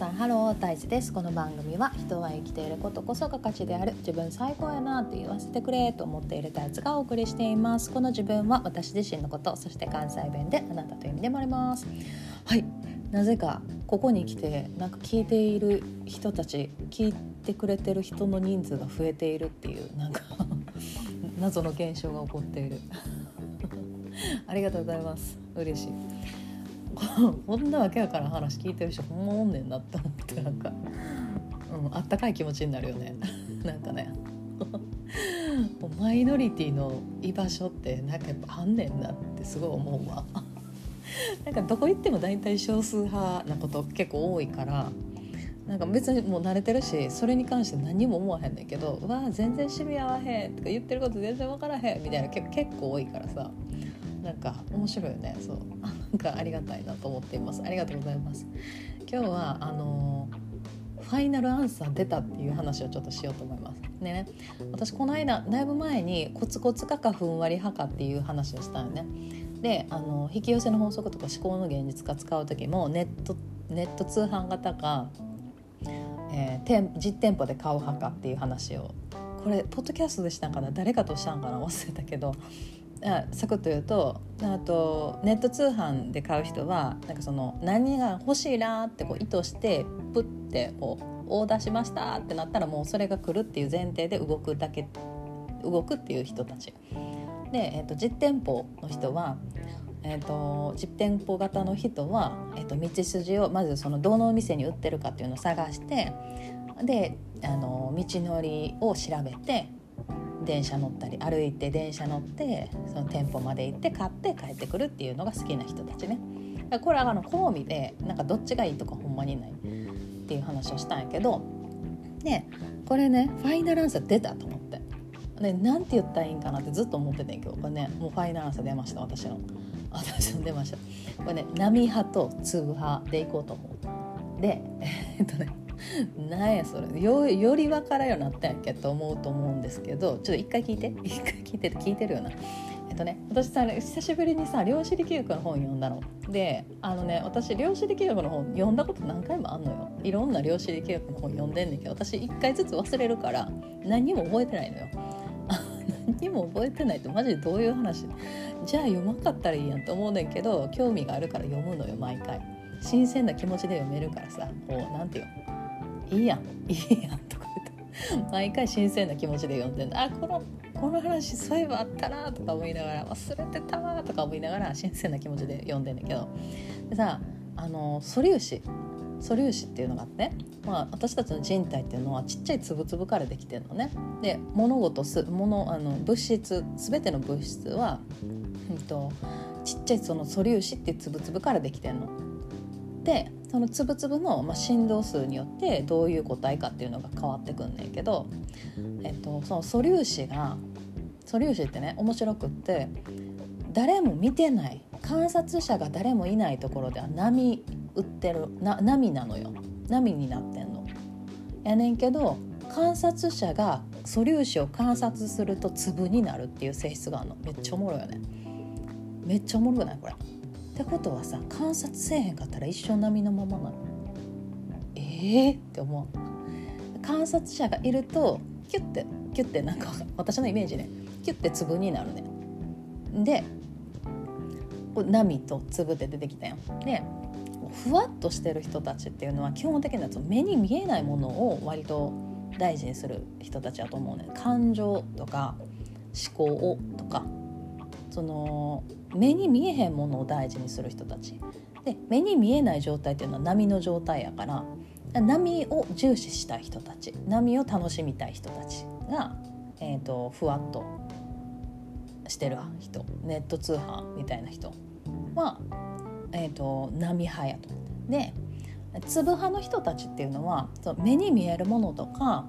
さんハロー大地です。この番組は人は生きていることこそが価値である。自分最高やなって言わせてくれと思っている大地がお送りしています。この自分は私自身のことそして関西弁であなたという意味でもあります。はい。なぜかここに来てなんか聞いている人たち聞いてくれてる人の人数が増えているっていうなんか 謎の現象が起こっている。ありがとうございます。嬉しい。こんなわけわから話聞いてる人ほんまおんねんなって思ってなんか、うん、あったかい気持ちになるよね。なんかね。マイノリティの居場所ってなんかやっぱあんねんなってすごい思うわ。なんかどこ行っても大体少数派なこと結構多いからなんか別にもう慣れてるしそれに関して何も思わへんねんけど「うわ全然趣味合わへん」とか言ってること全然分からへんみたいな結構多いからさ。なんか面白いよねそう。なんかありがたいなと思っています。ありがとうございます。今日はあのファイナルアンサー出たっていう話をちょっとしようと思います。でね私この間だいぶ前にコツコツかかふんわり派かっていう話をしたよね。であの引き寄せの法則とか思考の現実化使う時もネットネット通販型か、えー、実店舗で買う派かっていう話を。これポッドキャストでしたんかな？誰かとしたんかな？忘れたけど。あサクッと言うとあとネット通販で買う人はなんかその何が欲しいなってこう意図してプッてこうオーダーしましたってなったらもうそれが来るっていう前提で動くだけ動くっていう人たち。で、えーと、実店舗の人は、えーと、実店舗型の人は、えーと、と道筋をまずそのどのお店に売ってるかっていうのを探してであの道のりを調べて電車乗ったり歩いて電車乗ってその店舗まで行って買って帰ってくるっていうのが好きな人たちね。これはあの好みでなんかどっちがいいとかほんまにないっていう話をしたんやけどでこれねファイナルアンサー出たと思って。でなんて言ったらいいんかなってずっと思っててん今日これねもうファイナルアンサー出ました私の。私の出ました。これね波派と粒派でいこうと思うでえっとね なんやそれ。よより分からんようになったんやっけと思うと思うんですけどちょっと一回聞いて。一回聞いてて聞いてるよな。えっとね、私さ久しぶりにさ量子力学の本読んだの。であのね私量子力学の本読んだこと何回もあんのよ。いろんな量子力学の本読んでんねんけど私一回ずつ忘れるから何も覚えてないのよ。何も覚えてないってマジでどういう話？じゃあ読まかったらいいやんと思うねんけど興味があるから読むのよ毎回。新鮮な気持ちで読めるからさこうなんていうの？いいやんいいやんとか言って毎回新鮮な気持ちで読んでんあこのこの話そういえばあったなとか思いながら忘れてたわとか思いながら新鮮な気持ちで読んでんだけど。でさあの素粒子素粒子っていうのがあって、まあ、私たちの人体っていうのはちっちゃい粒々からできてるのね。で物事す物あの物質全ての物質は、うんと、ちっちゃいその素粒子っていう粒々からできてるの。でその粒々の、ま、振動数によってどういう個体かっていうのが変わってくんねんけど、えっと、その素粒子が素粒子ってね面白くって誰も見てない観察者が誰もいないところでは波打ってるな波なのよ。波になってんの。やねんけど観察者が素粒子を観察すると粒になるっていう性質があるの。めっちゃおもろいよね。めっちゃおもろくない？これ。ってことはさ観察せえへんかったら一生波のままなの。えー、って思う。観察者がいるとキュッてキュッてなんか私のイメージね。キュッて粒になるね。で波と粒で出てきたよ。でふわっとしてる人たちっていうのは基本的には目に見えないものを割と大事にする人たちだと思うね。感情とか思考をとかその目に見えへんものを大事にする人たちで目に見えない状態っていうのは波の状態やから波を重視したい人たち波を楽しみたい人たちが、えーと、ふわっとしてる人ネット通販みたいな人は、えーと、波派やと。で粒派の人たちっていうのはそう目に見えるものとか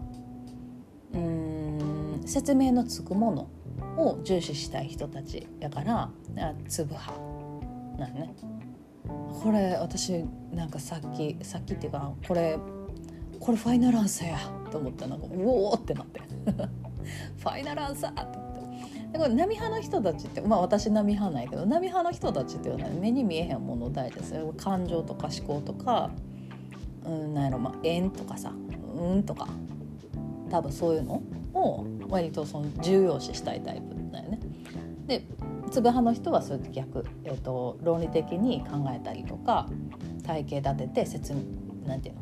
うん説明のつくものを重視したい人たちやから粒派なんね。これ私なんかさっきさっきっていうかこれこれファイナルアンサーや。と思った。なんかうおーってなって。ファイナルアンサーってでこれ波派の人たちってまあ私波派ないけど波派の人たちっていうのは目に見えへんもの大事ですよ。感情とか思考とかうんなんやろまあ円とかさうんとか。多分そういうのを割とその重要視したいタイプだよね。でつぶ派の人はそれと逆、えーと、論理的に考えたりとか体系立てて説明なんていう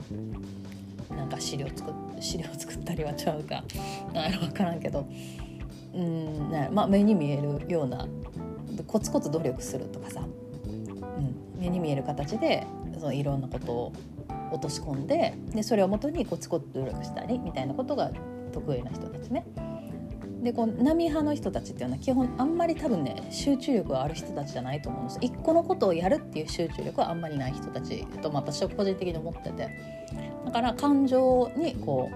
の？なんか資料作っ資料作ったりはちゃうか。分からんけど。うんねまあ、目に見えるようなコツコツ努力するとかさ、うん、目に見える形でそのいろんなことを落とし込んででそれをもとにコツコツ努力したりみたいなことが得意な人たちね。でこう波派の人たちっていうのは基本あんまり多分ね集中力がある人たちじゃないと思うんです一個のことをやるっていう集中力はあんまりない人たちと私は個人的に思っててだから感情にこ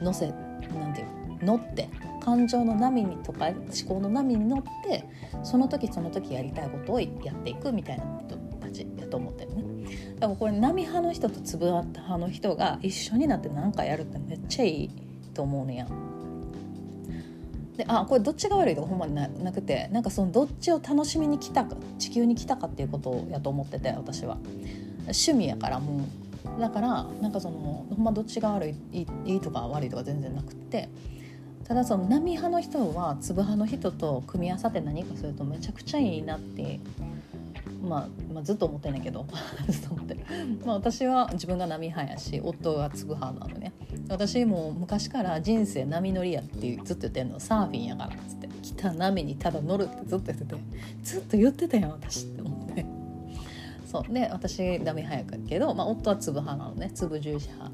う乗せなんていう乗って感情の波にとか思考の波に乗ってその時その時やりたいことをやっていくみたいな人たちやと思ってるね。だからこれ波派の人と粒派の人が一緒になって何かやるってめっちゃいいと思うねや。であこれどっちが悪いとかほんまにななくてなんかそのどっちを楽しみに来たか地球に来たかっていうことやと思ってて私は。趣味やからもう。だからなんかそのほんまどっちが悪いいいとか悪いとか全然なくって。ただその波派の人は粒派の人と組み合わさって何かするとめちゃくちゃいいなってまあ、まあ、ずっと思ってんだけど。ずっと思って。る、まあ、私は自分が波派やし夫が粒派なのね。私も昔から人生波乗りやってずっと言ってんの。サーフィンやからっつって。来た波にただ乗るってずっと言ってて。ずっと言ってたよ私って思って。そう。で私波派やけど、まあ、夫は粒派なのね。粒重視派。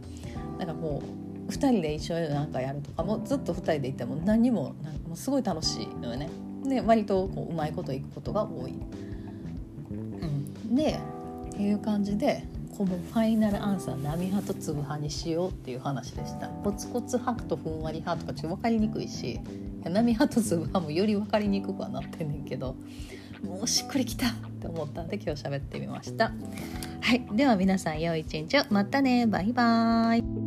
だからもう2人で一緒に何かやるとかもずっと2人でいても何もなんかもうすごい楽しいのよね。で割とこううまいこといくことが多い。でっていう感じでこのファイナルアンサー波派と粒派にしようっていう話でした。コツコツ派とふんわり派とかちょっと分かりにくいし波派と粒派もより分かりにくくはなってんねんけどもうしっくりきたって思ったんで今日喋ってみました。はい。では皆さん良い一日を。またね。バイバーイ。